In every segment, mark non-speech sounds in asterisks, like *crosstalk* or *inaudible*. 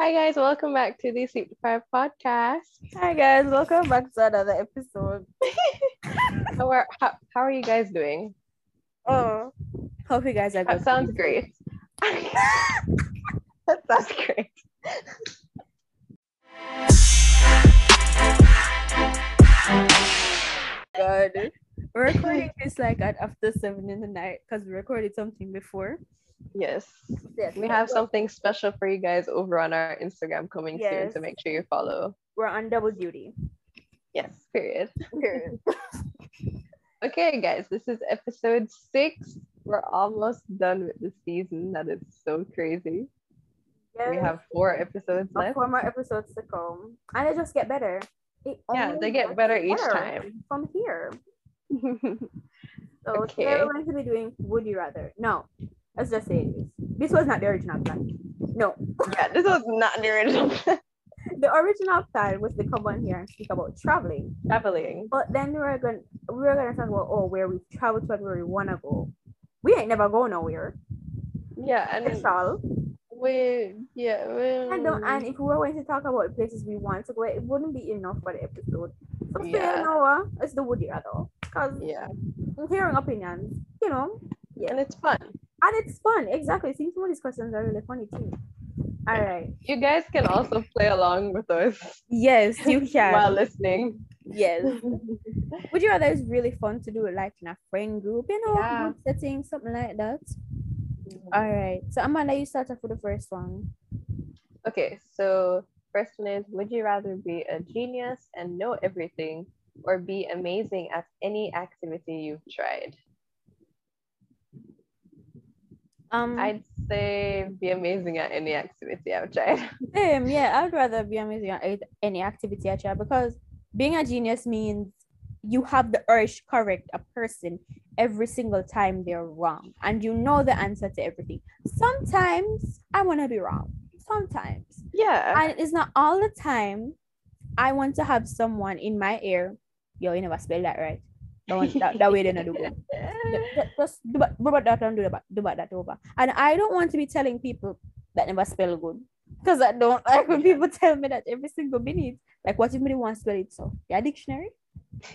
Hi guys, welcome back to the Sleep Deprived podcast. *laughs* Hi guys, welcome back to another episode. How are how, how are you guys doing? Oh, hope you guys are That good. sounds great. *laughs* that sounds great. God. We're recording this like at after seven in the night because we recorded something before. Yes. Yes, We have something special for you guys over on our Instagram coming soon, Yes. so make sure you follow. We're on double duty. Yes, period. Period. *laughs* *laughs* Okay, guys, this is episode six. We're almost done with the season. That is so crazy. We have four episodes left. four more episodes to come, and they just get better. Yeah, they get gets better each time. from here. *laughs* So Okay. today we're going to be doing Would You Rather. No, let's just say this. This was not the original plan. No, *laughs* yeah, this was not the original *laughs* plan. the original plan was to come on here and speak about traveling. traveling. But then we were gonna we were gonna talk about oh where we've traveled to and where we wanna go. We ain't never go nowhere. Yeah, and Special. we yeah we, And, don't, and if we were going to talk about places we want to go, it wouldn't be enough for the episode. So Yeah. yeah. you know what? It's the would you rather. Because yeah, hearing opinions, you know, yeah. and it's fun. And it's fun. Exactly. See, some of these questions are really funny too. All right. You guys can also play along with us Yes, you *laughs* can while listening. Yes. *laughs* Would you rather is really fun to do it like in a friend group, you know, Yeah. group setting, something like that. Mm. All right. So Amanda, you start off with the first one. Okay, so first one is Would you rather be a genius and know everything or be amazing at any activity you've tried? Um, I'd say be amazing at any activity tried. *laughs* same, yeah, I would rather be amazing at any activity I try because being a genius means you have the urge to correct a person every single time they're wrong, and you know the answer to everything. Sometimes I want to be wrong. Sometimes. Yeah. and it's not all the time I want to have someone in my ear. Yo, you never spell that right. That, one, that, that way they not do good. Ju- Just do about, do about that and do about, do about that over. And I don't want to be telling people that never spell good. Because I don't like when people tell me that every single minute. Like, what if they want to spell it so? Yeah, dictionary? *laughs*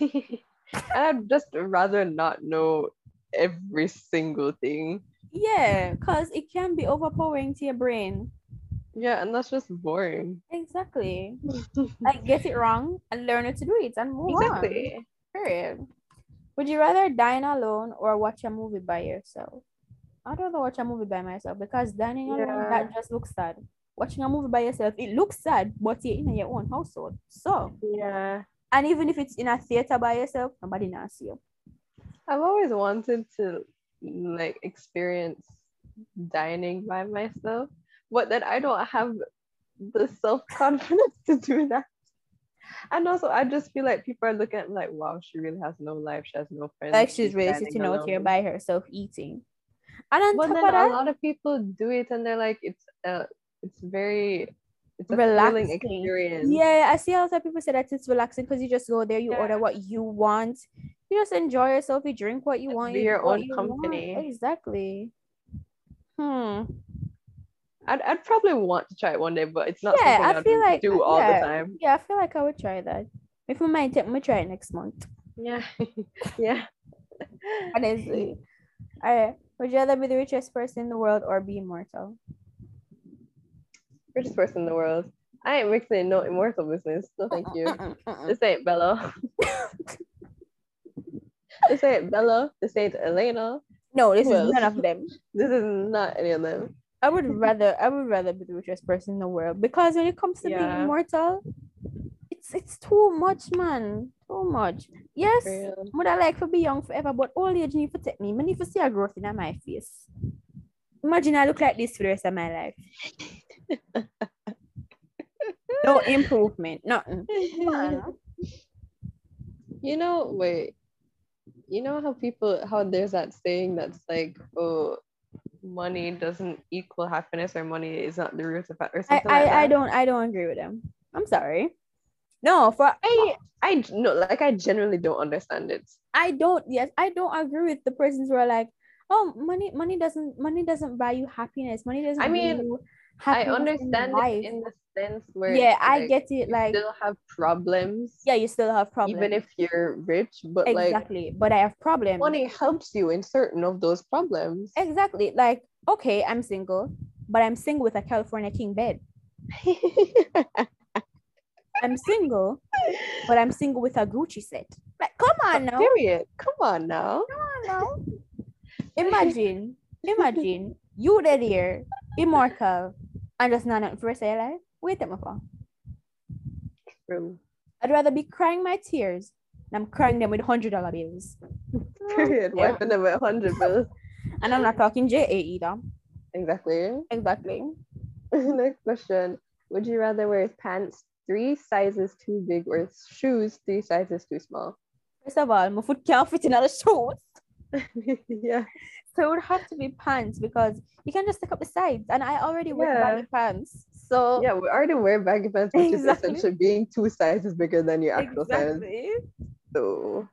I'd just rather not know every single thing. Yeah, because it can be overpowering to your brain. Yeah, and that's just boring. Exactly. *laughs* like, get it wrong and learn how to do it and move on. Exactly. Period. Would you rather dine alone or watch a movie by yourself? I'd rather watch a movie by myself because dining alone Yeah. that just looks sad. Watching a movie by yourself, it looks sad, but you're in your own household. So, Yeah. and even if it's in a theater by yourself, nobody knows you. I've always wanted to like experience dining by myself, but then I don't have the self confidence *laughs* to do that. And also, I just feel like people are looking at me like, wow, she really has no life. She has no friends. Like she's really dining sitting out here by herself eating. And on But top of a lot of people do it, and they're like, it's uh, it's very, it's a relaxing. experience. Yeah, I see a lot of people say that it's relaxing because you just go there, you Yeah. order what you want, you just enjoy yourself, you drink what you want, be you your own you want. company. Exactly. Hmm. I'd, I'd probably want to try it one day, but it's not Yeah, something I feel like do all yeah, the time. Yeah, I feel like I would try that. If we might me try it next month. Yeah, *laughs* yeah. Honestly. Alright. Would you rather be the richest person in the world or be immortal? richest person in the world. I ain't mixing in no immortal business. No, thank you. *laughs* This ain't Bella. this ain't Bella. This ain't Elena. No, this Who is else? none of them. This is not any of them. I would rather I would rather be the richest person in the world because when it comes to being Yeah. immortal, it's it's too much, man. Too much. Yes, would I like to be young forever, but old age need to take me. I need to see a growth in my face. Imagine I look like this for the rest of my life. *laughs* no improvement, nothing. you know, wait. You know how people how there's that saying that's like, oh, money doesn't equal happiness or money is not the root of or I, something I, like that. I don't I don't agree with him. I'm sorry. No, for I I no like I generally don't understand it. I don't yes, I don't agree with the persons who are like, oh money money doesn't money doesn't buy you happiness. Money doesn't I mean, you I happiness in understand it life. in the sense where yeah, I get it. you Like, still have problems, yeah, you still have problems. even if you're rich, but like exactly, but I have problems. money helps you in certain of those problems. Exactly. Like, okay, I'm single, but I'm single with a California king bed. *laughs* I'm single, but I'm single with a Gucci set. Like, come on now. Period. Come on now. Come on now. Imagine, imagine *laughs* you dead here, immortal, and just not for say like, wait a minute. True. I'd rather be crying my tears than I'm crying them with hundred dollar bills. *laughs* Period. Yeah. Wiping them with hundred bills. *laughs* And I'm not talking JA either. Exactly. Exactly. *laughs* Next question. Would you rather wear pants three sizes too big or shoes three sizes too small? First of all, my foot can't fit in other shoes. yeah. So it would have to be pants because you can just stick up the sides. And I already wear Yeah. baggy pants. So Yeah, we already wear baggy pants, which Exactly. is essentially being two sizes bigger than your actual size. So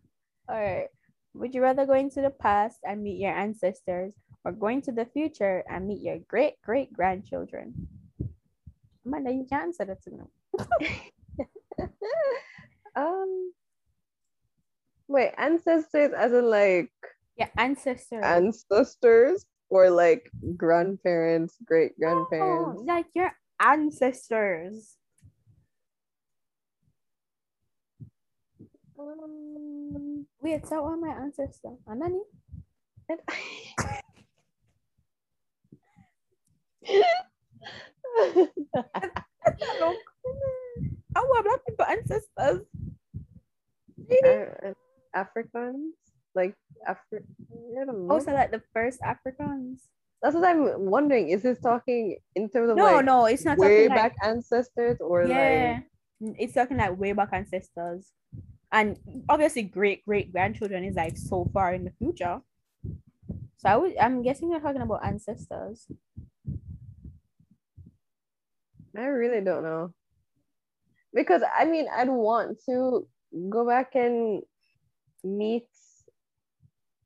All right. Would you rather go into the past and meet your ancestors or go into the future and meet your great great grandchildren? Amanda, you can answer that to me. *laughs* um wait, ancestors as in like Your ancestors. ancestors or like grandparents, great grandparents. like your ancestors. Um, Wait, so are my ancestors? Anani? Hello. Our black people ancestors. Uh, Africans, like Afri- I don't. Also, like the first Africans. That's what I'm wondering. Is this talking in terms of No, like no, it's not way talking like back ancestors or yeah, like it's talking like way back ancestors, and obviously great great grandchildren is like so far in the future. So I would, I'm guessing you're talking about ancestors. I really don't know. Because I mean, I'd want to go back and meet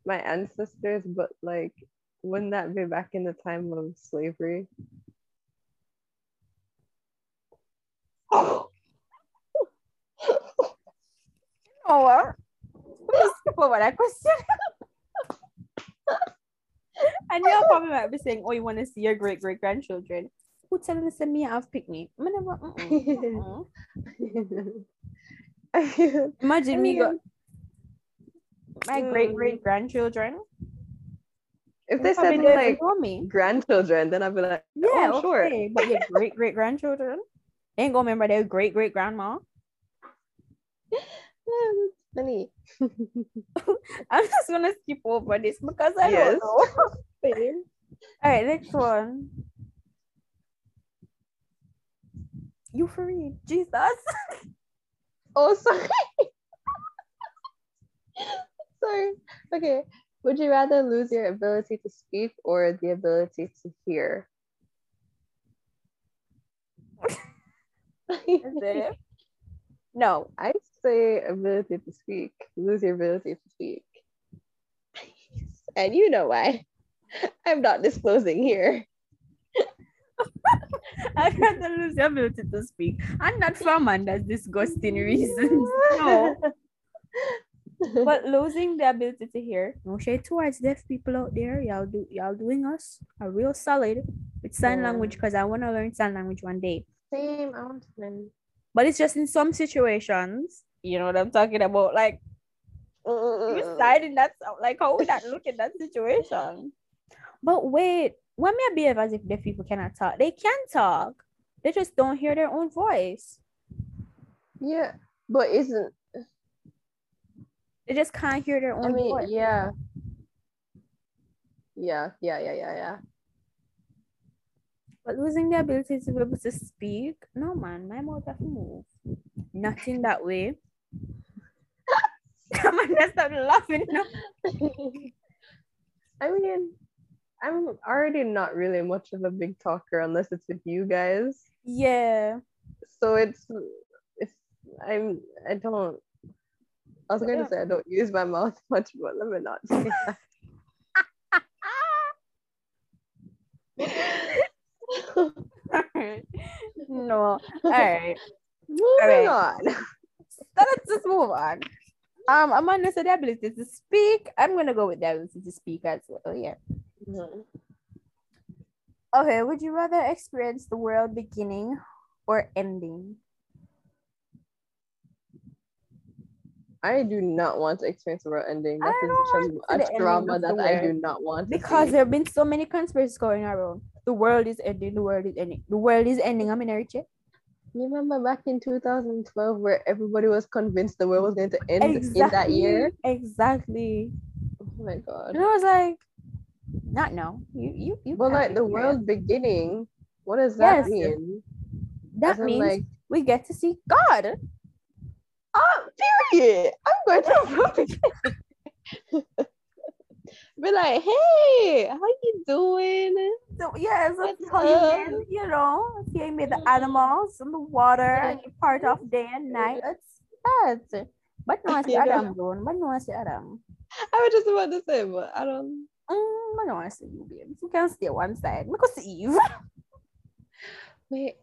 my ancestors, but like, wouldn't that be back in the time of slavery? Oh, well, please skip over that question. and you're probably might be saying, "Oh, you want to see your great great grandchildren?" Who telling us that me have picnic? Me never- mm-mm, *laughs* mm-mm. Imagine me go my mm. great great grandchildren. if they said like grandchildren, then I'd be like, Yeah, oh, sure. okay, But your *laughs* great great grandchildren, they ain't gonna remember their great great grandma. *laughs* Yeah, that's funny. *laughs* I'm just gonna skip over this because I Yes. don't know. All right, next one. You real, Jesus. Oh, sorry. Sorry. Okay. Would you rather lose your ability to speak or the ability to hear? Is it? No, I say ability to speak. Lose your ability to speak. *laughs* And you know why. I'm not disclosing here. *laughs* I'd rather lose your ability to speak, I'm not for Amanda's disgusting reasons. No, *laughs* but losing the ability to hear. No shade towards deaf people out there. Y'all do y'all doing us a real solid with sign Yeah. language because I want to learn sign language one day. Same, I want to learn. But it's just in some situations, you know what I'm talking about. Like you Uh, in that like how would that look in that situation? But wait, when I behave as if deaf people cannot talk, they can talk. They just don't hear their own voice. Yeah, but isn't They just can't hear their I own mean, voice. yeah. Yeah, yeah, yeah, yeah, yeah. But losing the ability to be able to speak, no man, my mouth have to move. Nothing in that way. *laughs* Come on, let's stop laughing. No. *laughs* I mean, I'm already not really much of a big talker unless it's with you guys. Yeah. So it's if I'm I don't I was gonna say I don't use my mouth *laughs* much, but let me not say that. no. All right. Moving on. So let's just move on. Um, Amanda said the ability to speak. I'm gonna go with the ability to speak as well. Yeah. Mhm. Okay. Would you rather experience the world beginning or ending? I do not want to experience the world ending. That I such want a, drama that I do not want Because there have been so many conspiracies going around. The world is ending. The world is ending. The world is ending. I'm in Richie. You remember back in 2012 where everybody was convinced the world was going to end in that year? Exactly. Oh my god. And I was like, not now. You you you. Can't like the world beginning, what does that Yes. mean? That As in, means like, we get to see God. Oh, period. I'm going to *laughs* be like, hey, how you doing? So yeah, so What's how you you know, he made the animals and the water and you part of day and night. It's that. But no, I see You know. Adam doing. But no, I see Adam. I was just about to say, but I don't. Mm, but no, I see you, babe. You can stay one side. Because Eve. Wait.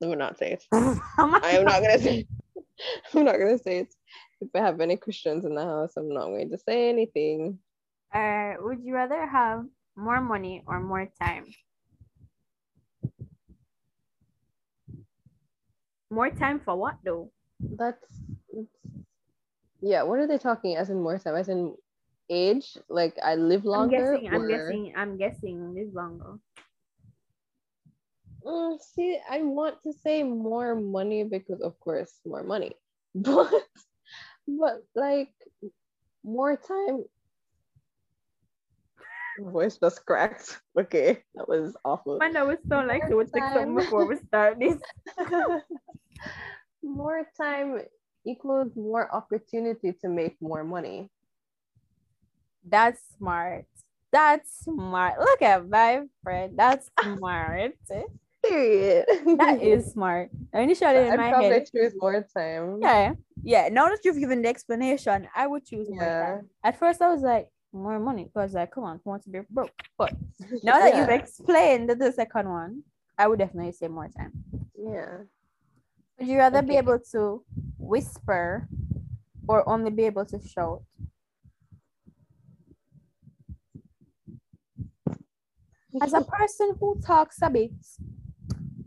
Let me not say it. *laughs* I'm I am not gonna *laughs* say. *laughs* I'm not gonna say it. If I have any Christians in the house, I'm not going to say anything. Uh, would you rather have more money or more time? More time for what though? That's, yeah. What are they talking as in more time? As in age? Like I live longer? I'm guessing. I'm guessing. I'm guessing Live longer. Mm, see, I want to say more money because, of course, more money. *laughs* But, but like more time. My *laughs* voice just cracked. *laughs* Okay, that was awful. Man, that was so like she would take something Time. before we start this. more time equals more opportunity to make more money. That's smart. That's smart. Look at my friend. That's smart. Period. That *laughs* is smart. I initially in I'd my probably head, choose more time. yeah, yeah. Now that you've given the explanation, I would choose more Yeah. time. At first, I was like more money because like, come on, who wants to be broke? But *laughs* now that you've explained the second one, I would definitely say more time. yeah. Would you rather be able to whisper or only be able to shout? As a *laughs* person who talks a bit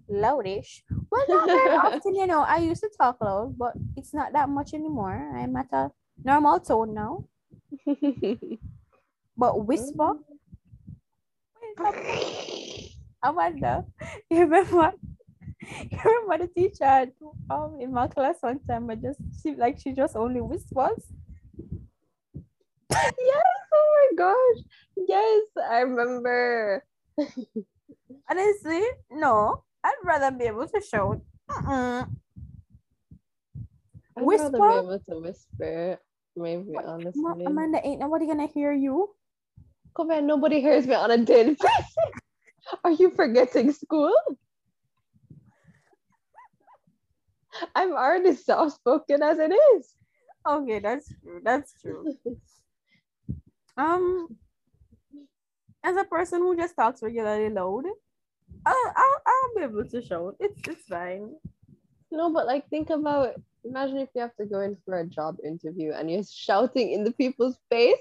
loudish, well, not very *laughs* often, you know, I used to talk loud, but it's not that much anymore. I'm at a normal tone now. But whisper, *laughs* I wonder, *laughs* you remember, you remember the teacher um, in my class one time, I just, she, like, she just only whispers. yes. Oh my gosh. Yes, I remember. Honestly, no, rather be able to shout. Mm-mm. I'd rather Whisper? be able to whisper. Maybe What? honestly. Ma- Amanda, ain't nobody gonna hear you. Come on, nobody hears me on a daily *laughs* basis. Are you forgetting school? I'm already soft spoken as it is. Okay, that's true. That's true. *laughs* Um, as a person who just talks regularly loud, I'll, I'll, I'll be able to shout. It's it's fine. No, but like think about imagine if you have to go in for a job interview and you're *laughs* shouting in the people's face.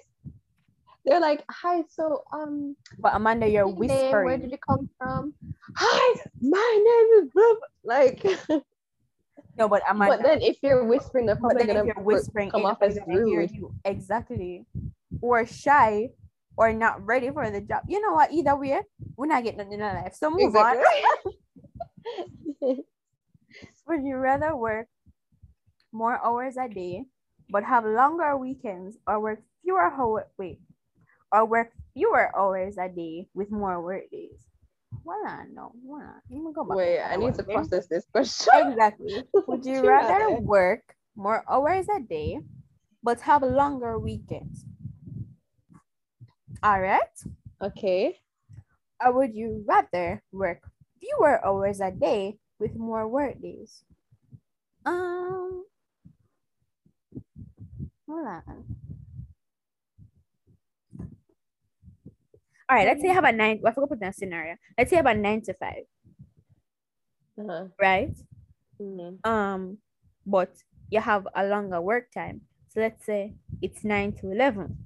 They're like, hi, so um But Amanda, you're whispering. name? where did you come from? Hi, my name is Bob. Like *laughs* No, but *laughs* Amanda. but then if you're whispering, they're probably gonna you're whispering, come off as gonna hear you. Exactly. Or shy, or not ready for the job. You know what? Either way, we're not getting nothing in our life. So move on. *laughs* Would you rather work more hours a day, but have longer weekends, or work fewer hours? Wait, or work fewer hours a day with more work days? Why not? No, why not? Let me go back Wait, I need to okay? process this question. Exactly. *laughs* Would you rather work more hours a day, but have longer weekends? All right. Okay. Or would you rather work fewer hours a day with more work days? Um, hold on. All right, let's say you have a nine. I forgot to put a scenario. Let's say you have a nine to five, Uh-huh. right? Mhm. Um, but you have a longer work time. So let's say it's nine to eleven.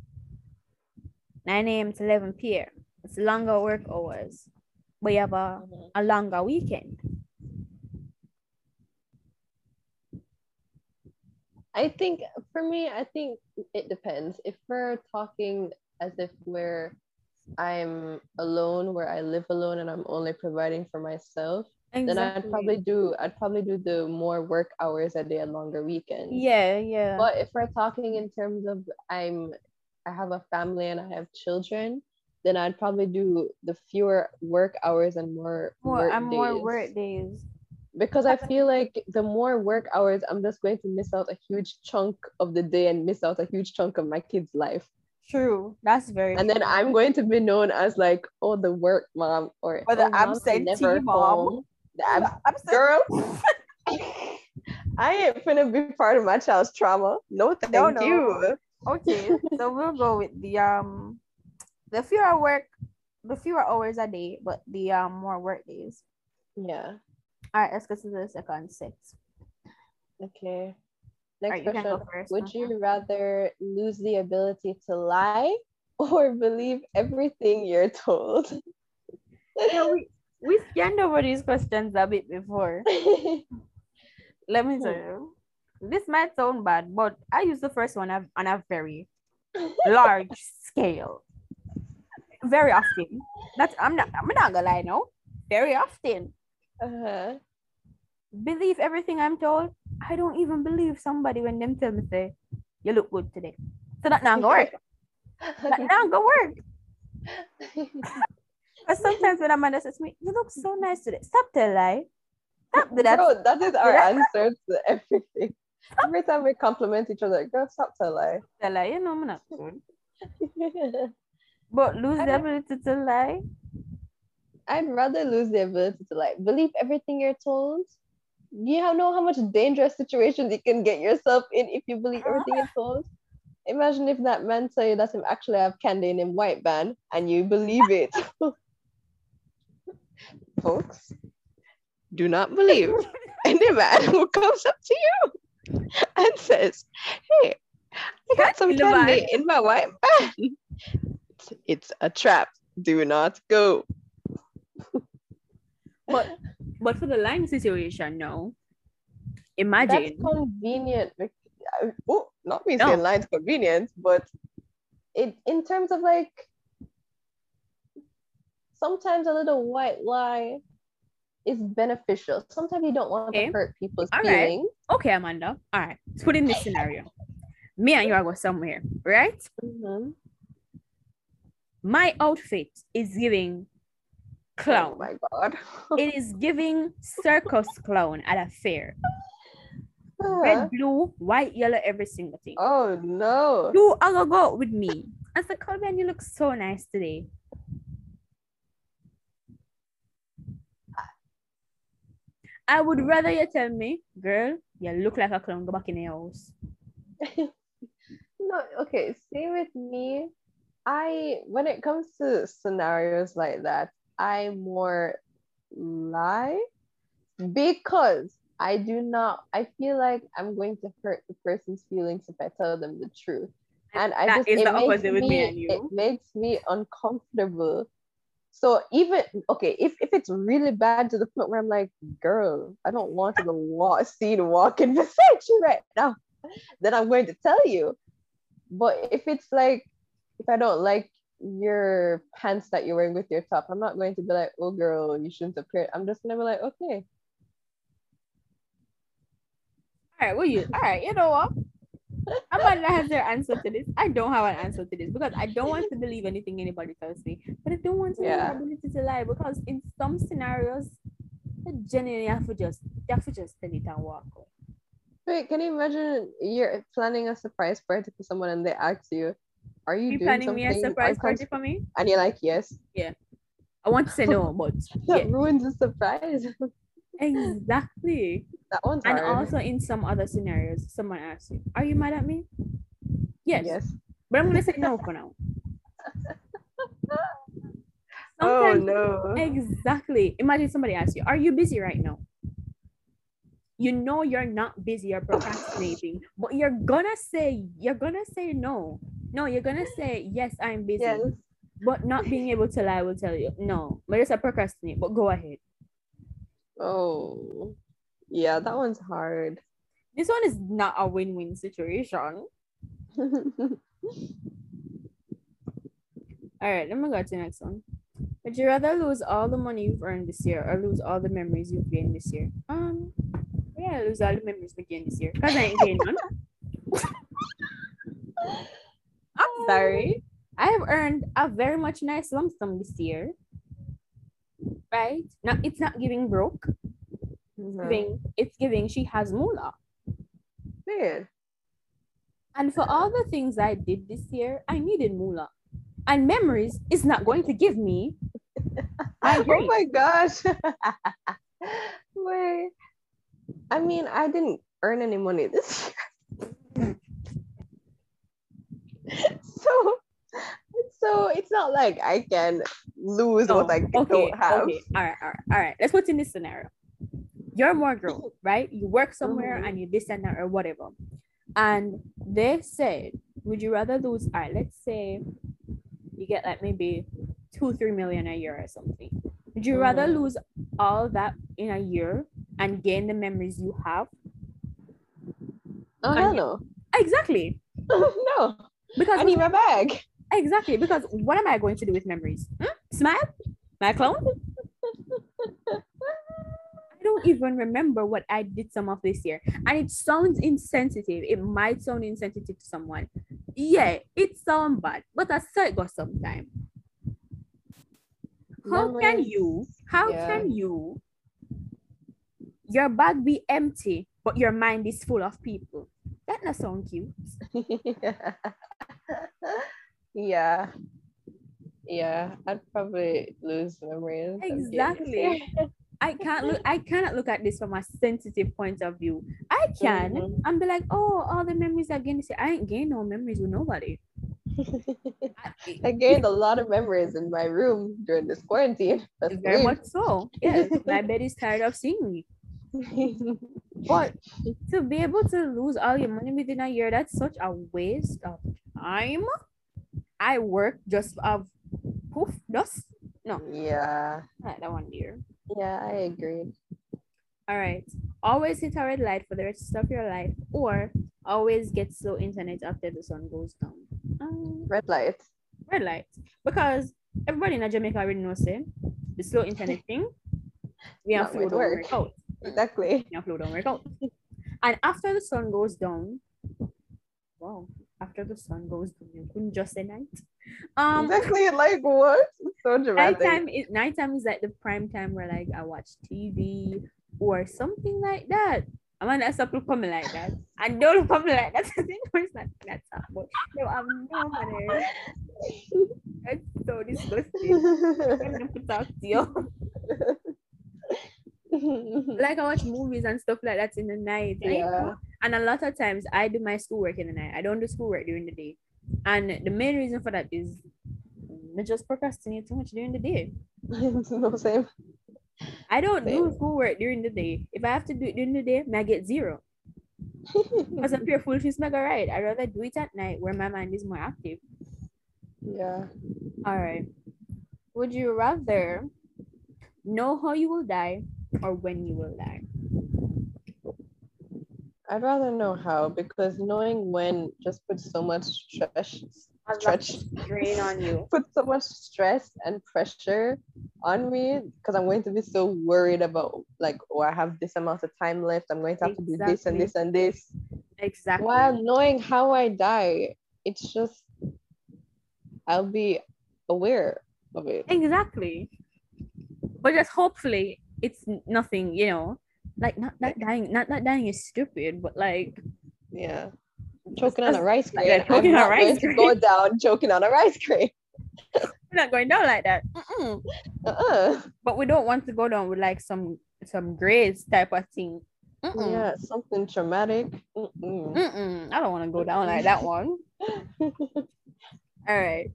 9 a.m. to 11 p.m. It's longer work hours, you have a, Mhm. a longer weekend. I think for me, I think it depends. If we're talking as if we're I'm alone, where I live alone and I'm only providing for myself, then I'd probably do I'd probably do the more work hours a day and longer weekends. Yeah, yeah. But if we're talking in terms of I'm I have a family and I have children, then I'd probably do the fewer work hours and more more work and more days. work days. because I feel like the more work hours, I'm just going to miss out a huge chunk of the day and miss out a huge chunk of my kid's life. True. That's very And then. I'm going to be known as like, oh, the work mom or, Or the "Oh, absentee never mom." The ab- I'm so- girl, *laughs* I ain't gonna be part of my child's trauma. No, thank No, no. you. Okay, so we'll go with the um the fewer work the fewer hours a day, but the um more work days. Yeah. All right, let's go to the second six. Okay. Next you can question. first. Would you rather lose the ability to lie or believe everything you're told? Yeah, we we scanned over these questions a bit before. *laughs* Let me tell you. This might sound bad, but I use the first one on a very *laughs* large scale. Very often. That's I'm not I'm not gonna lie, no. Very often. uh-huh. Believe everything I'm told. I don't even believe somebody when them tell me say, you look good today. So that not gonna work. *laughs* That not gonna work. *laughs* Because sometimes when a man says to me, you look so nice today. Stop tell lie. Stop that. Bro, that is our answer to everything. Every time we compliment each other, girl, stop to lie. Tell lie, you know I'm not good. *laughs* But lose the ability to lie. I'd rather lose the ability to like believe everything you're told. You know how much dangerous situations you can get yourself in if you believe ah. everything you're told. Imagine if that man tell you that him actually have candy in him white band and you believe it. *laughs* Folks, do not believe *laughs* any man who comes up to you *laughs* and says, Hey, I got some candy in my white band. It's, *laughs* it's a trap. Do not go. *laughs* But but for the lying situation, no. Imagine That's convenient. Oh, not me No. saying lines convenient, but it in terms of like sometimes a little white lie is beneficial. Sometimes you don't want Okay. to hurt people's All right. feelings. Okay, Amanda. All right. Let's put in this scenario. Me and you are going somewhere, right? Mhm. My outfit is giving clown. Oh my god. It is giving circus clown at a fair. Uh, Red, blue, white, yellow, every single thing. oh no. You are gonna go with me. I said, Colby, you look so nice today. I would rather you tell me, girl, you look like a clown, go back in the house. *laughs* No, okay. See with me, I when it comes to scenarios like that, I more lie because I do not. I feel like I'm going to hurt the person's feelings if I tell them the truth, and I That just is it makes me me it makes me uncomfortable. So even okay, if, if it's really bad to the point where I'm like, girl, I don't want to walk, *laughs* the walking *laughs* beside you right now, then I'm going to tell you. But if it's like, if I don't like your pants that you're wearing with your top, I'm not going to be like, oh girl, you shouldn't appear. I'm just gonna be like, okay. All right, well, you all right, you know what? Amanda has her answer to this. I don't have an answer to this because I don't want to believe anything anybody tells me, but I don't want to Yeah. the ability to lie because in some scenarios, you genuinely have to just have to just tell it and walk away. Wait, can you imagine you're planning a surprise party for someone and they ask you, are you You doing planning something me a surprise uncons-" party for me? And you're like, yes. Yeah, I want to say no, but *laughs* That yeah, ruins the surprise. *laughs* exactly. that one's And hard. also in some other scenarios, someone asks you, "Are you mad at me?" Yes, yes. but I'm gonna say no for now. *laughs* Oh Sometimes- no. Exactly. Imagine somebody asks you, Are you busy right now? You know you're not busy, you're procrastinating, but you're gonna say, You're gonna say no. No, you're gonna say, Yes, I'm busy. Yes. But not being able to lie will tell you, No, but it's a procrastinate, but go ahead. Oh. Yeah, that one's hard. This one is not a win win situation. *laughs* All right, let me go to the next one. Would you rather lose all the money you've earned this year or lose all the memories you've gained this year? Um, yeah, lose all the memories we gained this year because I ain't gained none. *laughs* *laughs* I'm sorry. I have earned a very much nice lump sum this year. Right? Now it's not giving broke. No. Giving it's giving she has moolah. Weird. And for all the things I did this year, I needed moolah. And memories is not going to give me. *laughs* Oh my gosh. *laughs* Wait. I mean, I didn't earn any money this *laughs* year. so so it's not like I can lose No, what I Oh, okay, don't have. okay. All right, all right, all right. Let's put in this scenario. You're more girl, *laughs* right? You work somewhere Mhm. and you this and that or whatever. And they said, would you rather lose, all right, let's say you get like maybe two, three million a year or something. Would you rather Mhm. lose all that in a year and gain the memories you have? Oh hell no. Exactly. *laughs* no. Because I need my bag. exactly because what am I going to do with memories? Hmm? Smile? My clone? I don't even remember what I did some of this year. And it sounds insensitive. It might sound insensitive to someone. Yeah, it sounds bad, but I saw it go sometime. How can you, how yeah. can you, your bag be empty, but your mind is full of people? That not sound cute. *laughs* yeah. Yeah, I'd probably lose memories. Exactly. *laughs* I can't look I cannot look at this from a sensitive point of view. I can Mhm. and be like, oh, all the memories I gained. I ain't gained no memories with nobody. *laughs* I- gained a lot of memories in my room during this quarantine. *laughs* That's very much so. Yes, my bed is tired of seeing me. But to be able to lose all your money within a year, that's such a waste of time. I work just of poof, dust. No, yeah. not that one dear. Yeah, I agree. All right. Always hit a red light for the rest of your life, or always get slow internet after the sun goes down. Um, Red light. red light. Because everybody in Jamaica already knows it. The slow internet *laughs* thing. We have flow don't work. work out. Exactly. We have flow don't work out. And after the sun goes down, wow, after the sun goes down, you couldn't just say night. Um exactly. Like what? It's so dramatic. nighttime is nighttime is like the prime time where like I watch TV or something like that. I mean *laughs* that's up to come like that. And don't come like that. I think it's not that's up, but no, I'm no money. That's so disgusting. I'm gonna put talk to you. Like I watch movies and stuff like that in the night. Yeah. and a lot of times I do my schoolwork in the night. I don't do schoolwork during the day. And the main reason for that is I just procrastinate too much during the day. no *laughs* same. I don't do Same. schoolwork during the day. If I have to do it during the day, I get zero. *laughs* Because I'm pure foolishness mega right. I'd rather do it at night where my mind is more active. yeah. All right. Would you rather know how you will die or when you will die? I'd rather know how because knowing when just puts so much stress stretch Drain on you. *laughs* put so much stress and pressure on me because I'm going to be so worried about like oh I have this amount of time left I'm going to have to do this and this and this Exactly. while knowing how I die it's just I'll be aware of it Exactly. But just hopefully it's nothing, you know, like not not dying, not not dying is stupid, but like yeah mm, choking on a rice grain yeah, choking I'm on rice grain. go down choking on a rice grain we're not going down like that. Mm-mm. uh-uh. uh-uh. But we don't want to go down with like some some grades type of thing. Mm-mm. yeah something traumatic Mm-mm. Mm-mm. I don't want to go down like that one. *laughs* All right.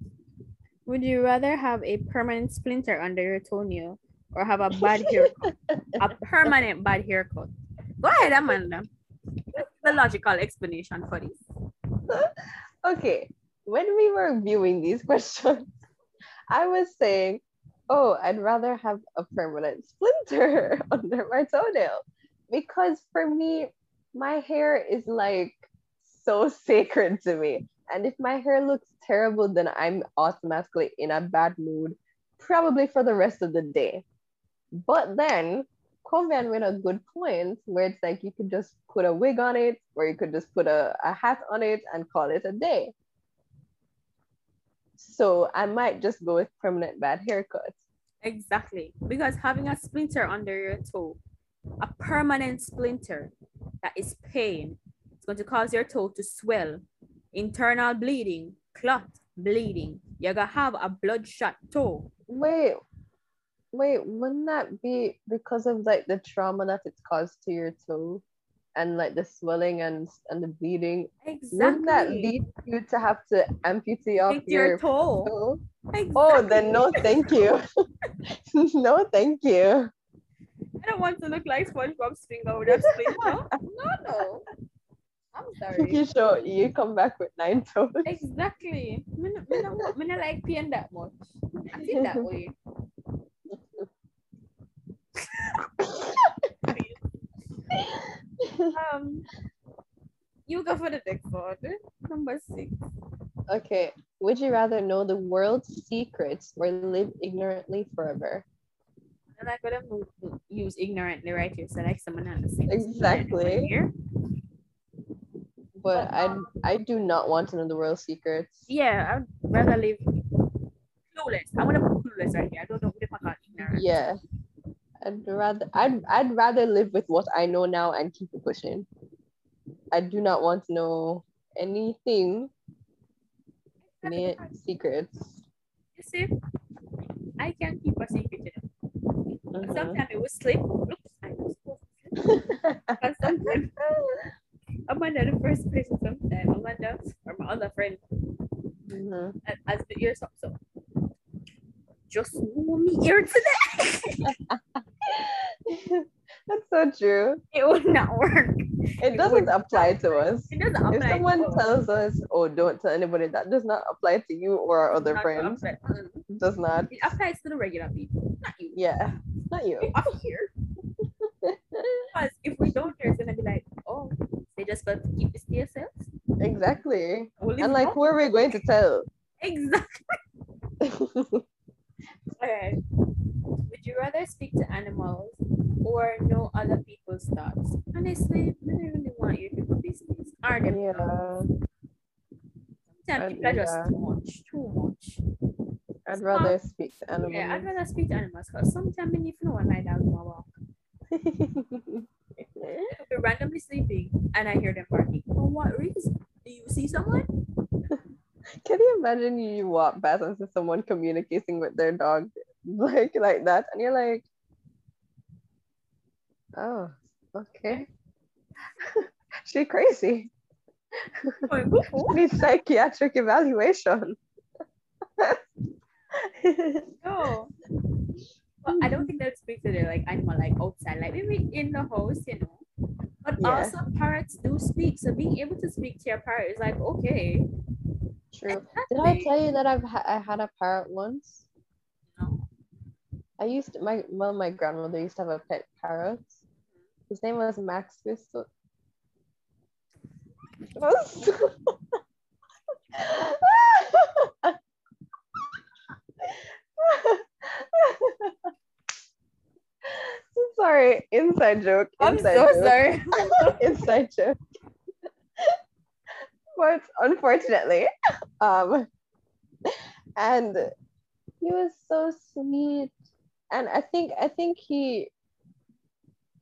Would you rather have a permanent splinter under your toenail or have a bad haircut? a *laughs* permanent bad haircut. Go ahead, Amanda. What's the logical explanation for this? okay, when we were viewing these *laughs* questions, I was saying, oh, I'd rather have a permanent splinter *laughs* under my toenail because for me, my hair is like so sacred to me. And if my hair looks terrible, then I'm automatically in a bad mood, probably for the rest of the day. But then Kovian made a good point where it's like you could just put a wig on it, or you could just put a, a hat on it and call it a day. So I might just go with permanent bad haircut. Exactly. Because having a splinter under your toe, a permanent splinter that is pain, it's going to cause your toe to swell, internal bleeding, clot, bleeding. You're going to have a bloodshot toe. Wait, wait, wouldn't that be because of like the trauma that it's caused to your toe? and like the swelling and and the bleeding. Exactly. Wouldn't that lead you to have to amputate off your your toe. toe? Exactly. Oh, then no, thank you. *laughs* no, thank you. I don't want to look like spongebob's finger with splinter. no, no. I'm sorry. You sure you come back with nine toes. Exactly. Me no, like pain that much. I feel that *laughs* way. *laughs* Um, you go for the next one. Number six. Okay. Would you rather know the world's secrets or live ignorantly forever? And I could move, use ignorantly right here, so like someone has the same. Exactly. But I I do not want to know the world's secrets. Yeah, I'd rather live clueless. I want to be clueless right here. I don't know if I got ignorant. Yeah. I'd rather I'd I'd rather live with what I know now and keep it pushing. I do not want to know anything any secrets. You see, I can keep a secret. You know. Mhm. Sometimes it will slip. Oops, I was supposed to. And *laughs* sometimes Amanda, the first person, sometimes Amanda or my other friend, Mhm. as, as the ear up, so just wore me ear today. *laughs* *laughs* That's so true. it would not work. It doesn't apply to us. It doesn't apply. If someone tells us, "Oh, don't tell anybody," that does not apply to you or our other friends. It does not. It applies to the regular people, not you. Yeah, not you. Are here. Because if we don't, there's gonna be like, oh, they just got to keep this to yourselves. Exactly. We'll And like, who are we going to tell? Exactly. *laughs* Okay. Would you rather speak to animals or know other people's thoughts? Honestly, I don't really want you people's business. Are them yeah. Sometimes I'd- people are just too much, too much. I'd rather speak to animals. Yeah, I'd rather speak to animals because sometimes when you know one lie down my walk, *laughs* I'll be randomly sleeping and I hear them barking. For what reason? Do you see someone? *laughs* Can you imagine you walk past and see someone communicating with their dog *laughs* like like that, and you're like, oh, okay, *laughs* she crazy. Going, "Who, who?" Needs psychiatric evaluation. No. But I don't think they'd speak to their like animal like outside, like maybe in the house, you know. But Yeah. also parrots do speak, so being able to speak to your parrot is like okay. True. Did I tell you that I've ha- I had a parrot once? I used to, my well, my grandmother used to have a pet parrot. His name was Max Crystal. *laughs* Sorry, inside joke. I'm inside so joke. sorry. *laughs* inside joke. but unfortunately, um, and he was so sweet, and I think I think he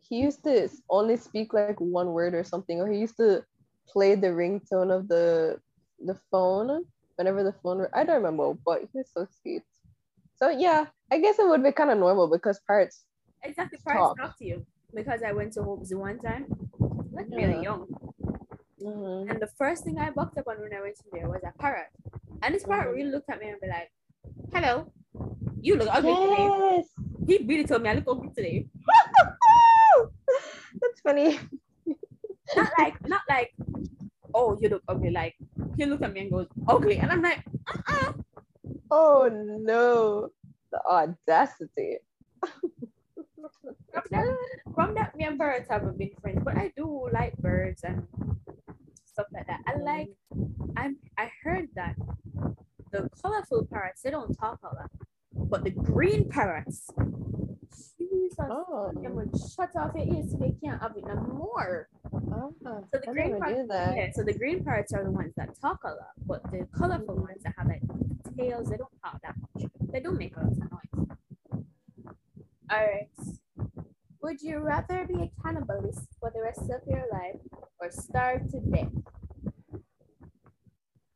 he used to only speak like one word or something, or he used to play the ringtone of the the phone whenever the phone. I don't remember, but he was so sweet. So yeah, I guess it would be kind of normal because parrots. Exactly, parrots Talk. talk to you. Because I went to Hope Zoo one time, like Yeah. really young. Mhm. And the first thing I bucked up on when I went in there was a parrot. And this parrot Mhm. really looked at me and be like, hello, you look ugly. Yes. He really told me I look ugly today. *laughs* That's funny. Not like, not like, oh, you look ugly. Like he looked at me and goes, ugly, and I'm like, uh-uh. Oh no. The audacity. From that, from that, me and birds haven't been friends, but I do like birds and stuff like that. I like, I'm, I heard that the colorful parrots they don't talk a lot, but the green parrots, Jesus, Oh. them would shut off your ears so they can't have it no more. Oh, So the I green never parrots, that. yeah, so the green parrots are the ones that talk a lot, but the colorful ones that have like tails, they don't talk that much. They don't make a lot of noise. All right. Would you rather be a cannibalist for the rest of your life or starve to death?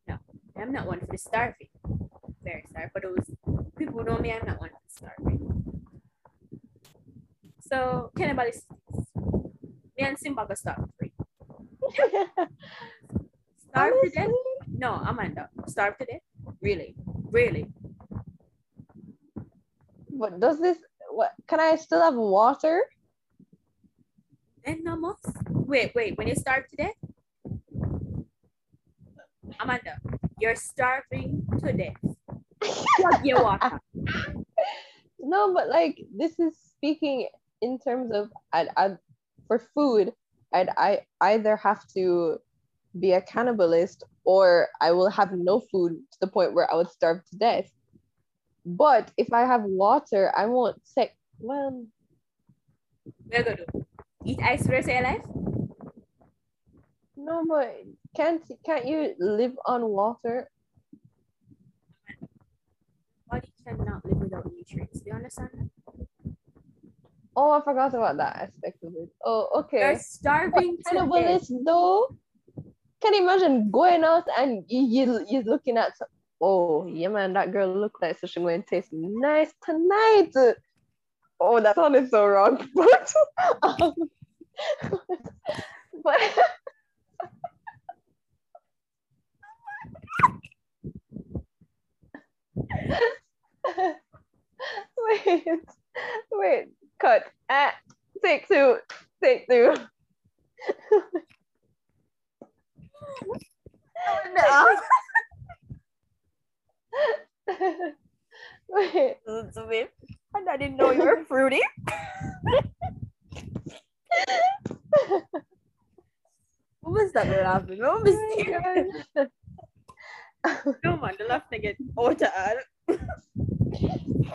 No, I'm not one for starving. Very sorry for those people know me. I'm not one for starving. So cannibalist, me and Simba go starve free. *laughs* Starve to death? No, Amanda, starve to death? Really? Really? But does this what can I still have water? And no more? Wait, wait, when you starve to death? Amanda, you're starving to death. Plug your water. No, but like this is speaking in terms of I'd, I'd for food, I'd I either have to be a cannibalist or I will have no food to the point where I would starve to death. But if I have water, I won't sick. Well, We're. Eat ice for the rest of your life? no, but can't can't you live on water? Body cannot live without nutrients. Do you understand that? Oh, I forgot about that aspect of it. Oh, okay. You're starving to death. Cannibalist though. Can you imagine going out and you, you you're looking at some, oh yeah man that girl look like so she going to taste nice tonight. Oh that sounded so wrong, *laughs* but um, *laughs* but *laughs* wait cut at take two take two. No. Wait, And I didn't know you were fruity. What was that laughing? What was that? No man, the laugh again. Oh, to add.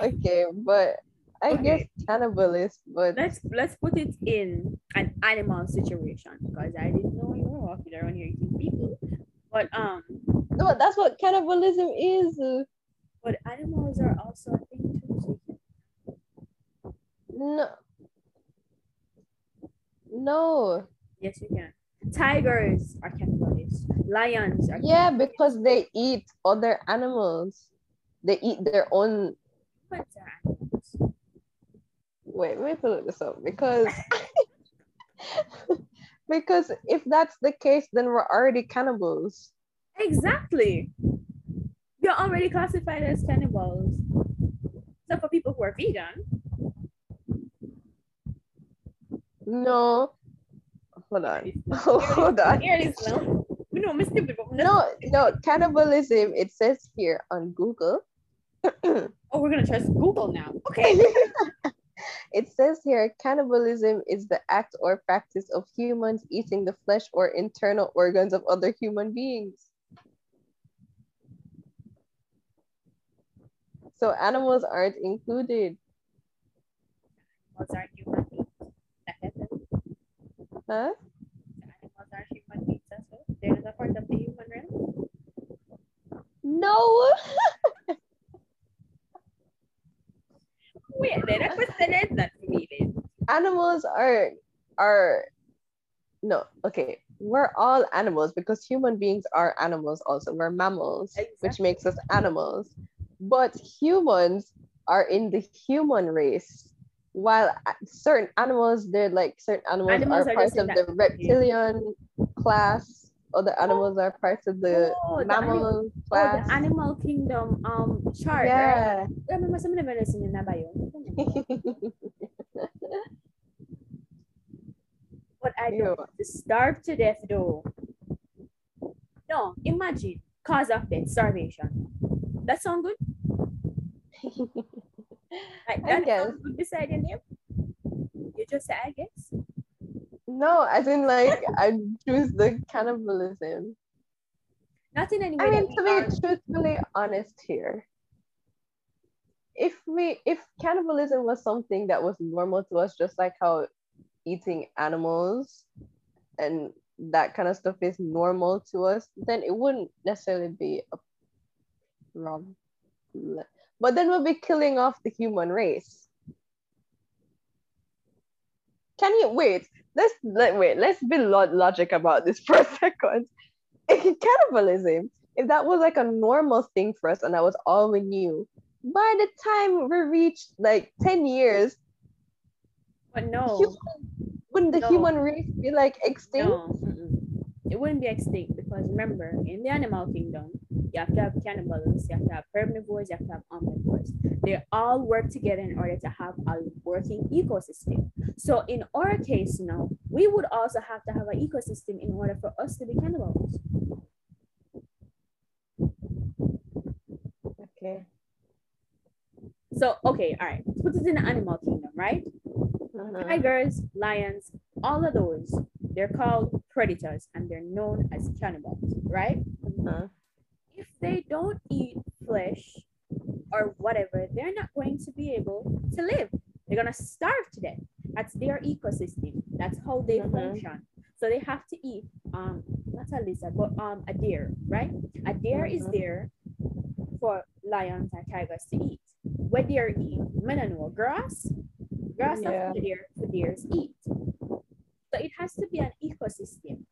okay, but I Guess cannibalist, but Let's let's put it in an animal situation because I didn't know you were walking around here eating people. But um, no, that's what cannibalism is. but animals are also a thing too. So you can- No, no, yes, you can. Tigers are cannibalists. Lions are yeah, because they eat other animals. They eat their own. Animals. Wait, let me pull this up because *laughs* because if that's the case, then we're already cannibals. Exactly. You're already classified as cannibals. So for people who are vegan, No, hold on, *laughs* hold on. here it is now. We know Miss Stupid, but No, no, cannibalism. It says here on Google. Oh, we're gonna trust Google now. *laughs* Okay. Here cannibalism is the act or practice of humans eating the flesh or internal organs of other human beings. So animals aren't included. Animals are human beings. Huh? Animals are human beings as well. They're not part of the human realm. No. *laughs* Wait, then a question is that for me then. animals are are no okay we're all animals because human beings are animals also. We're mammals which makes us animals. But humans are in the human race while certain animals they're like certain animals, Animals are, are part of the reptilian class other animals are part of the Oh, the mammal animal- Oh, the animal kingdom um chart, right? yeah. Remember some of them are listening na ba yun? *laughs* But I don't to starve to death though. No, imagine cause of death, starvation. That sound good? *laughs* Like I that guess. sound good beside your name? You just say I guess. No, as in like I choose the cannibalism. Not in any way. I mean, to be truthfully honest here, if we if cannibalism was something that was normal to us, just like how eating animals and that kind of stuff is normal to us, then it wouldn't necessarily be a problem. But then we'll be killing off the human race. Can you wait? Let's let wait. Let's be lo- logic about this *laughs* for a second. Cannibalism, if that was like a normal thing for us and that was all we knew, by the time we reached like ten years, But no. human, wouldn't the No. human race be like extinct? No. It wouldn't be extinct because remember, in the animal kingdom, you have to have cannibals, you have to have herbivores, you have to have omnivores. They all work together in order to have a working ecosystem. So in our case now, we would also have to have an ecosystem in order for us to be cannibals. Okay. So okay, all right, put it in the animal kingdom, right? Uh-huh. Tigers, lions, all of those, they're called predators and they're known as cannibals, right? Uh-huh. if they don't eat flesh or whatever, they're not going to be able to live. They're gonna starve to death. That's their ecosystem. That's how they Mhm. function. So they have to eat um not a lizard, but um a deer, right? A deer is Mhm. there for lions and tigers to eat. What deer eat? Don't grass. Grass Yeah. what deer for deers eat. So it has to be an ecosystem.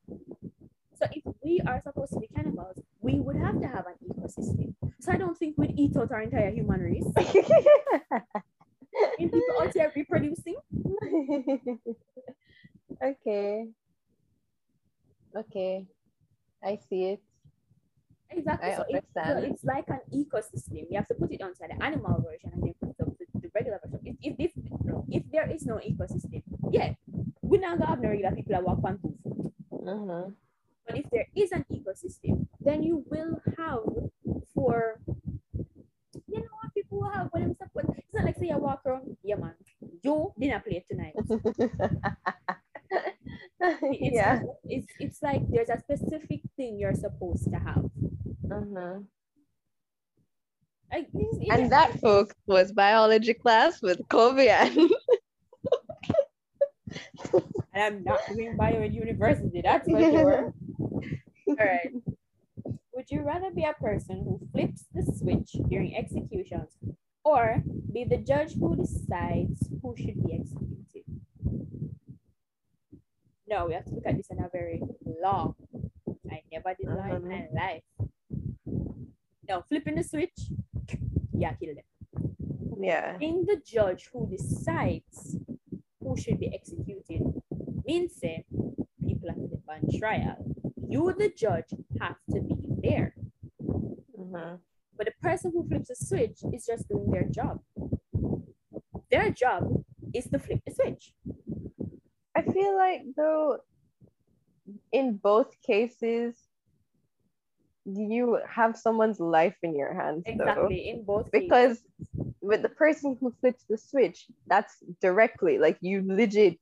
So if we are supposed to be cannibals, we would have to have an ecosystem. So I don't think we'd eat out our entire human race. *laughs* And people out there reproducing. *laughs* okay. Okay. I see it. Exactly. I so, it- so understand. it's like an ecosystem. You have to put it onto the animal version and then put it up to the regular version. If, if, if, if there is no ecosystem, yeah, we're not gonna have no regular people that walk on two feet. Uh-huh. But if there is an ecosystem, then you will have for you know what people will have when stuff. But it's not like say you walk around, yeah man, you didn't play tonight. *laughs* It's, yeah. it's it's like there's a specific thing you're supposed to have. Like, it's- And that, folks, was biology class with Kovian. *laughs* *laughs* and I'm not doing bio at university, that's for sure. *laughs* All right. Would you rather be a person who flips the switch during executions or be the judge who decides who should be executed? No, we have to look at this in a very long. I never did law in my life. No, flipping the switch, *clears throat* yeah, kill them. yeah. Being the judge who decides who should be executed means say people have to be on trial. You, the judge, have to be there. Uh-huh. But the person who flips the switch is just doing their job. Their job is to flip the switch. I feel like though in both cases you have someone's life in your hands though. Exactly. In both Because with the person who flips the switch, that's directly like you legit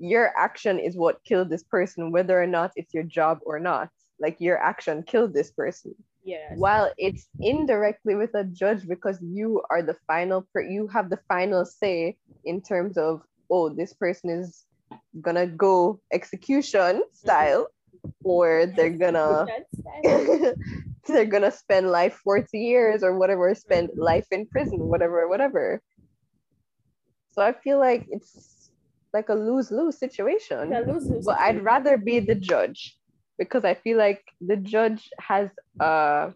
your action is what killed this person, whether or not it's your job or not. Like your action killed this person. yes. While it's indirectly with a judge because you are the final per you have the final say in terms of oh this person is gonna go execution mm-hmm. style or they're gonna *laughs* they're gonna spend life 40 years or whatever spend life in prison whatever whatever so i feel like it's like a lose-lose situation Yeah, lose-lose but i'd rather be the judge because i feel like the judge has uh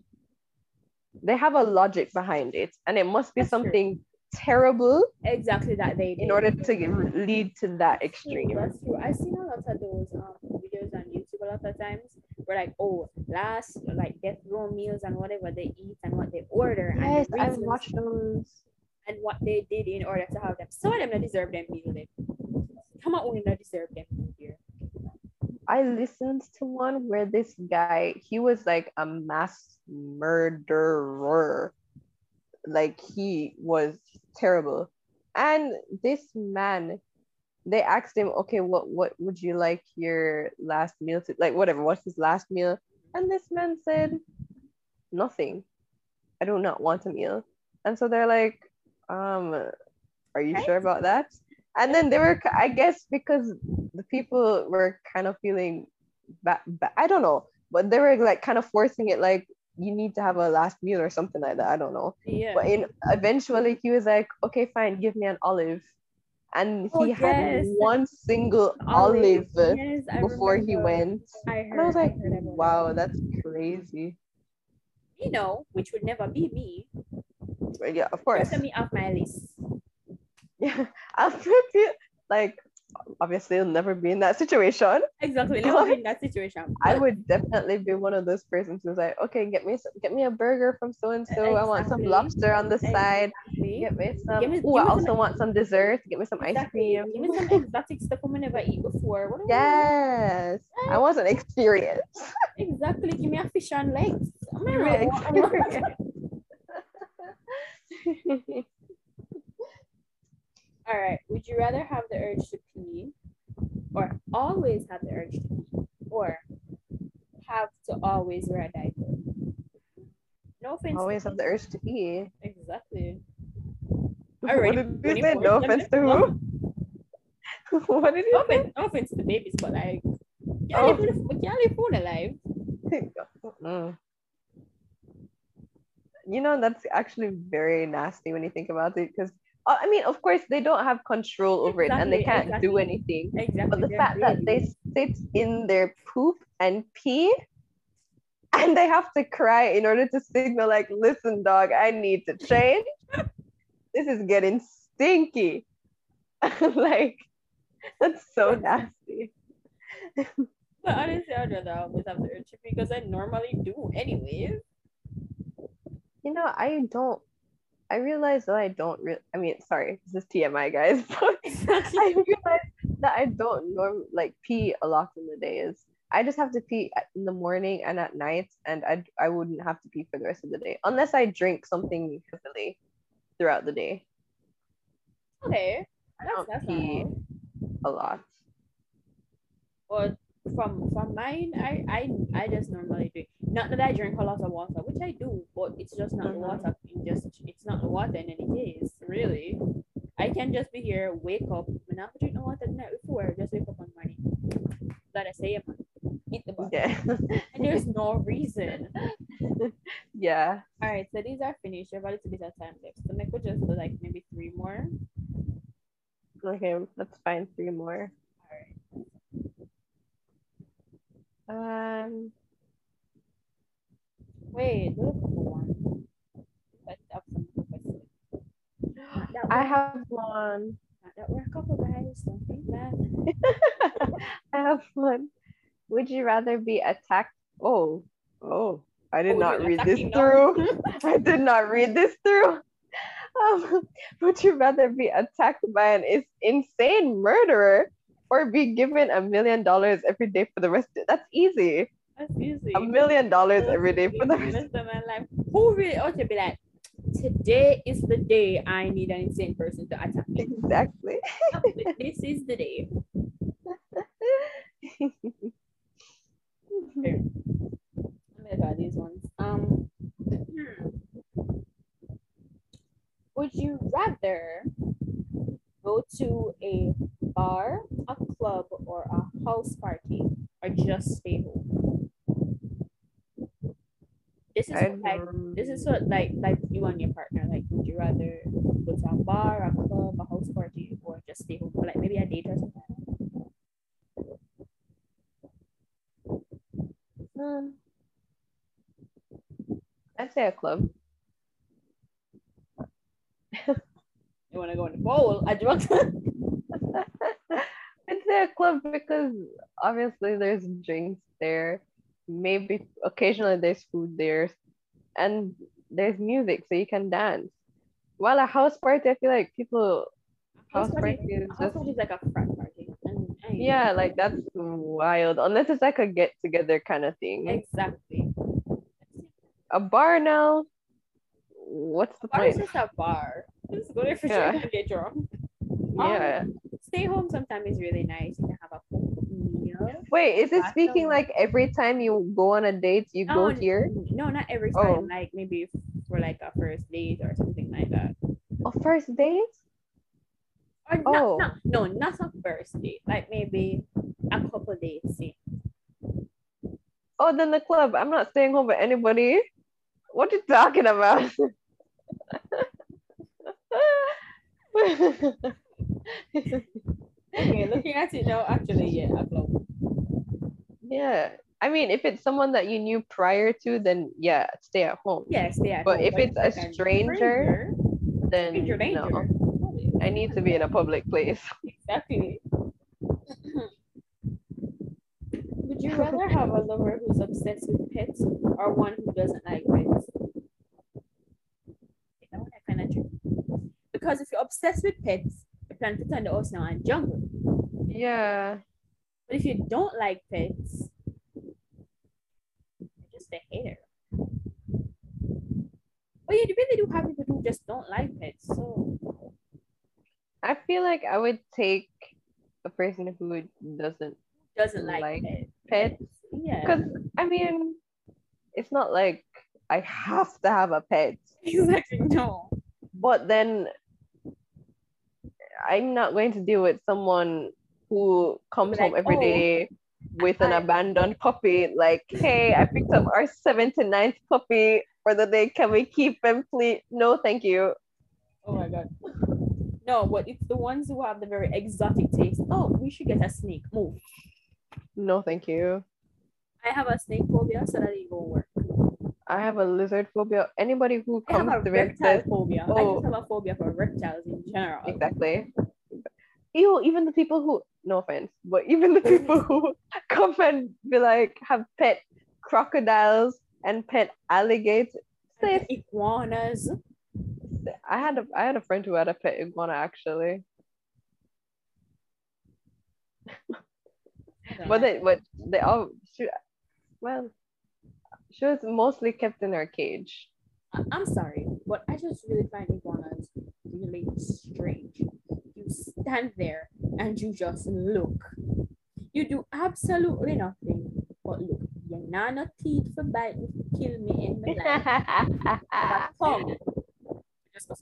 they have a logic behind it and it must be That's true. something terrible exactly that they in did. order to lead to that extreme That's true. I've seen a lot of those um, videos on YouTube a lot of times where like oh last like death row meals and whatever they eat and what they order Yes, and I've watched those. and what they did in order to have them. Some of them not deserve them meal. Them. Come on, only not deserve them meal here. I listened to one where this guy, he was like a mass murderer. Like he was terrible. And this man, they asked him, okay, what what would you like your last meal to like whatever, what's his last meal? And this man said, Nothing. I do not want a meal. And so they're like, um, are you sure about that? And then they were, I guess, because the people were kind of feeling bad, ba- I don't know, but they were like kind of forcing it, like you need to have a last meal or something like that. I don't know. Yeah. But in eventually, he was like, okay, fine, give me an olive, and he Oh, had yes. one single olive, Yes, I before he went. I heard. And I was like, about wow, that's crazy. You know, which would never be me. But yeah, of course. Cross me off my list. Yeah, *laughs* I'll put you like obviously I'll never be in that situation. Exactly. *laughs* Never been in that situation. I would definitely be one of those persons who's like, okay, get me some, get me a burger from so and so. I want some lobster on the side. Exactly. Get me some. Give me- Ooh, I also some- want some dessert. Get me some ice Exactly. cream. Give me some exotic stuff I've never eat before. What Yes, I want an experience. *laughs* Exactly. Give me a fish and legs. I'm Give me an experience. *laughs* All right. Would you rather have the urge to pee or always have the urge to pee or have to always wear a diaper? No offense. Always have the urge to pee. Exactly. *laughs* What did you say? No offense to who? *laughs* what did you say? offense, no offense to the babies, but like, yeah, Oh. leave, the- yeah, leave phone alive. Mm. You know, that's actually very nasty when you think about it. Because, Uh, I mean, of course, they don't have control over it and they can't do anything. Exactly. But the they're fact that they sit in their poop and pee and they have to cry in order to signal, like, listen, dog, I need to change. this is getting stinky. *laughs* like, that's so nasty. *laughs* But honestly, I'd rather always have the urge because I normally do anyways. You know, I don't. I realize that I don't really. I mean, sorry, this is TMI, guys. *laughs* But *laughs* I realize that I don't norm like pee a lot in the days. I just have to pee in the morning and at night, and I I wouldn't have to pee for the rest of the day unless I drink something heavily throughout the day. okay. I don't that's pee a lot. But from from mine, I I I just normally drink. Not that I drink a lot of water, which I do, but it's just not Mhm. water. In just it's not water in any case, really. I can just be here, wake up, and not drink no water the night before. Just wake up on morning. That I say, man, eat the bus. Yeah, *laughs* And there's no reason. *laughs* yeah. All right, so these are finished. You have a little bit of time left. So make we just do like maybe three more. Okay, that's fine. Three more. All right. Um, Wait, do a couple one. Let's up some. That I have one. that were a couple guys. Don't think that. *laughs* I have one. Would you rather be attacked? Oh, oh, I did Oh, not read this through. *laughs* I did not read this through. Um, *laughs* would you rather be attacked by an is- insane murderer or be given a million dollars every day for the rest? That's easy. That's easy. A million dollars every day for the rest. of my life. Who really ought to be like, today is the day I need an insane person to attack me. Exactly. *laughs* this is the day. Okay. *laughs* Let me try these ones. Um, hmm. would you rather go to a bar, a club, or a house party, or just stay home? This is I'd, like this is what like like you and your partner like. Would you rather go to a bar, a club, a house party, or just stay home for like maybe a date or something? Um, I'd say a club. *laughs* You want to go in the bowl? I just *laughs* *laughs* I'd a club because obviously there's drinks there maybe occasionally there's food there, and there's music, so you can dance. While a house party, I feel like people House house party, party is house just party is like a frat party. And I- yeah, like that's wild. Unless it's like a get together kind of thing. exactly. A bar now. What's the Bar is point? just a bar. Just go there for Yeah. sure and get drunk. Yeah. Um, Stay home sometimes is really nice. You can have a home meal. Wait, is it speaking like every time you go on a date, you go Oh, here? No, not every Oh. time. Like maybe for like a first date or something like that. A first date? Or not, Oh. not no, not a first date. Like maybe a couple dates. See. Oh, then the club. I'm not staying home with anybody. What are you talking about? *laughs* *laughs* Okay, looking at it now, actually, yeah, club. yeah. I mean, if it's someone that you knew prior to, then yeah, stay at home. Yeah, stay at But home, if it's a stranger, Then stranger danger. no. I need to be in a public place. *laughs* Exactly. *laughs* Would you rather have a lover who's obsessed with pets or one who doesn't like pets? Okay, that one I kind of tricky. Because if you're obsessed with pets, plan to turn the house now and jungle. Yeah. But if you don't like pets, you're just a hater. But you really do have people who just don't like pets. So I feel like I would take a person who doesn't doesn't like, Like pets. pets. Yeah. Because, I mean, it's not like I have to have a pet. *laughs* Exactly. No. But then I'm not going to deal with someone who comes Like, home every oh, day with an abandoned puppy. Like, hey, I picked up our seventh and ninth puppy for the day. Can we keep him, please? No, thank you. Oh my god. *laughs* No, but it's the ones who have the very exotic taste. Oh, we should get a snake. Move. No, thank you. I have a snake phobia, so that it won't work. I have a lizard phobia. Anybody who I have comes a to reptile phobia. I Oh. just have a phobia for reptiles in general. exactly. Ew, even the people who, no offense, but even the *laughs* people who come and be like, have pet crocodiles and pet alligators. And Iguanas. I had a I had a friend who had a pet iguana actually, I *laughs* but they but they all she, well, she was mostly kept in her cage. I'm sorry, but I just really find iguanas really strange. You stand there and you just look. You do absolutely nothing but look. Your nana teeth for bite me, kill me in the a tongue. *laughs* Just go.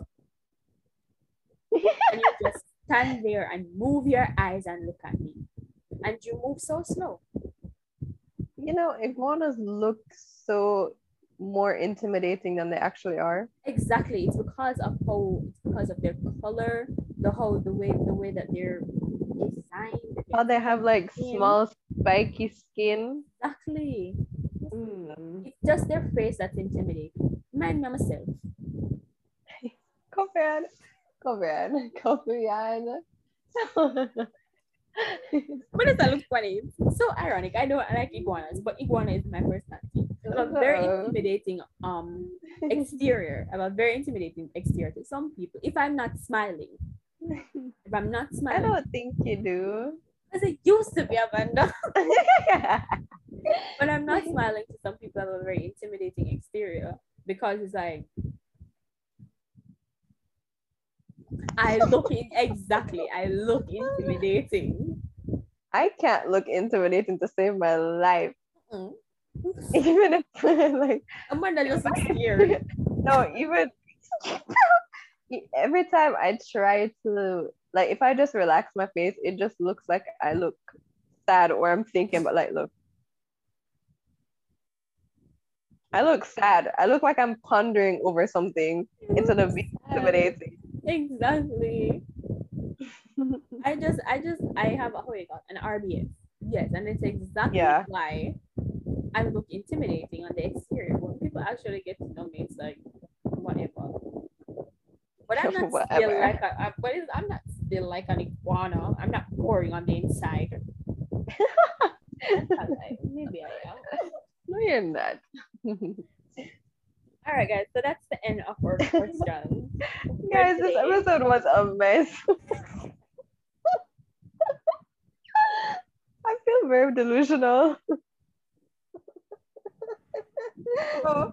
And you just stand there and move your eyes and look at me. And you move so slow. You know, iguanas look so more intimidating than they actually are. Exactly. It's because of how it's because of their color, the whole the way the way that they're designed. How they have like Skin. small spiky skin. Exactly. Mm. It's just their face that's intimidating. Mind me myself. Kom igen, kom igen, kom igen. But does that look funny? So ironic. I don't like iguanas, but iguana is my. I have a very intimidating um exterior. I have a very intimidating exterior to some people. If I'm not smiling, if I'm not smiling, I don't think you do. as it used to be, Amanda. But *laughs* I'm not smiling to some people have a very intimidating exterior because it's like I look in exactly. I look intimidating. I can't look intimidating to save my life. Mm. *laughs* Even if *laughs* like Amanda looks *laughs* scared. no, even every time I try to like if I just relax my face, it just looks like I look sad or I'm thinking, but like look. I look sad. I look like I'm pondering over something instead of being intimidating. Exactly. *laughs* I just, I just, I have a oh my god, an RBF. Yes, and it's exactly Yeah. why I look intimidating on the exterior. When people actually get to know me, it's like whatever. But I'm *laughs* not still like a, I, but I'm not still like an iguana. I'm not boring on the inside. Like, *laughs* Maybe I am. No, you're not. All right, guys. So that's the end of our questions. Guys, this episode was a mess. I feel very delusional. Oh,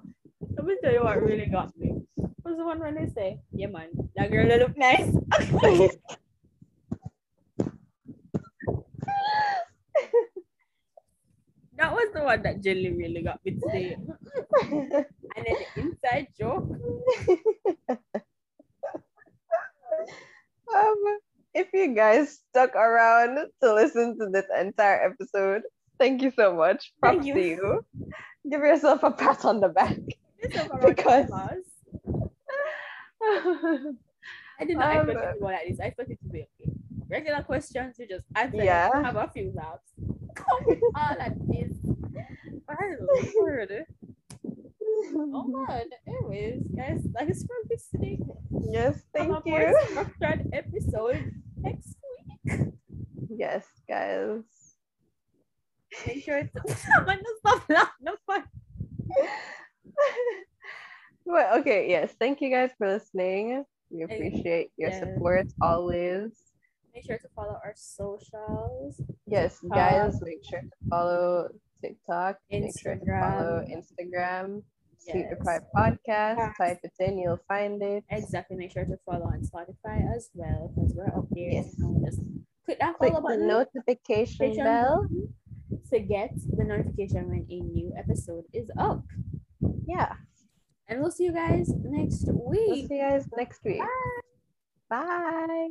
let me tell you what really got me. Was the one when they say, "Yeah, man, that girl that look nice." *laughs* that was the one that Jelly really got me today. And then the inside joke. *laughs* um, if you guys stuck around to listen to this entire episode, thank you so much. Props Thank you. to you. Give yourself a pat on the back. This is about Because- *laughs* I did not Um, expect go like this. I expected it to be okay. Regular questions, you just answer. Yeah. Have a few laughs. Come on, *laughs* like this. My lord. Oh man. Anyways, guys, that is for this today. yes, thank you. structured episode next week. Yes, guys. Make sure to *laughs* stop laughing. *laughs* Well, okay, yes. Thank you guys for listening. We appreciate your yes. support always. Make sure to follow our socials. Yes, TikTok. guys, make sure to follow TikTok. Make sure to follow Instagram. Sweet Yes. Deprived Podcast. Yes. Type it in, you'll find it. Exactly. Make sure to follow on Spotify as well because we're up there. Yes. Just click that Click follow the button notification notification bell. to get the notification when a new episode is up. Yeah. And we'll see you guys next We'll week. see you guys next week. Bye. Bye.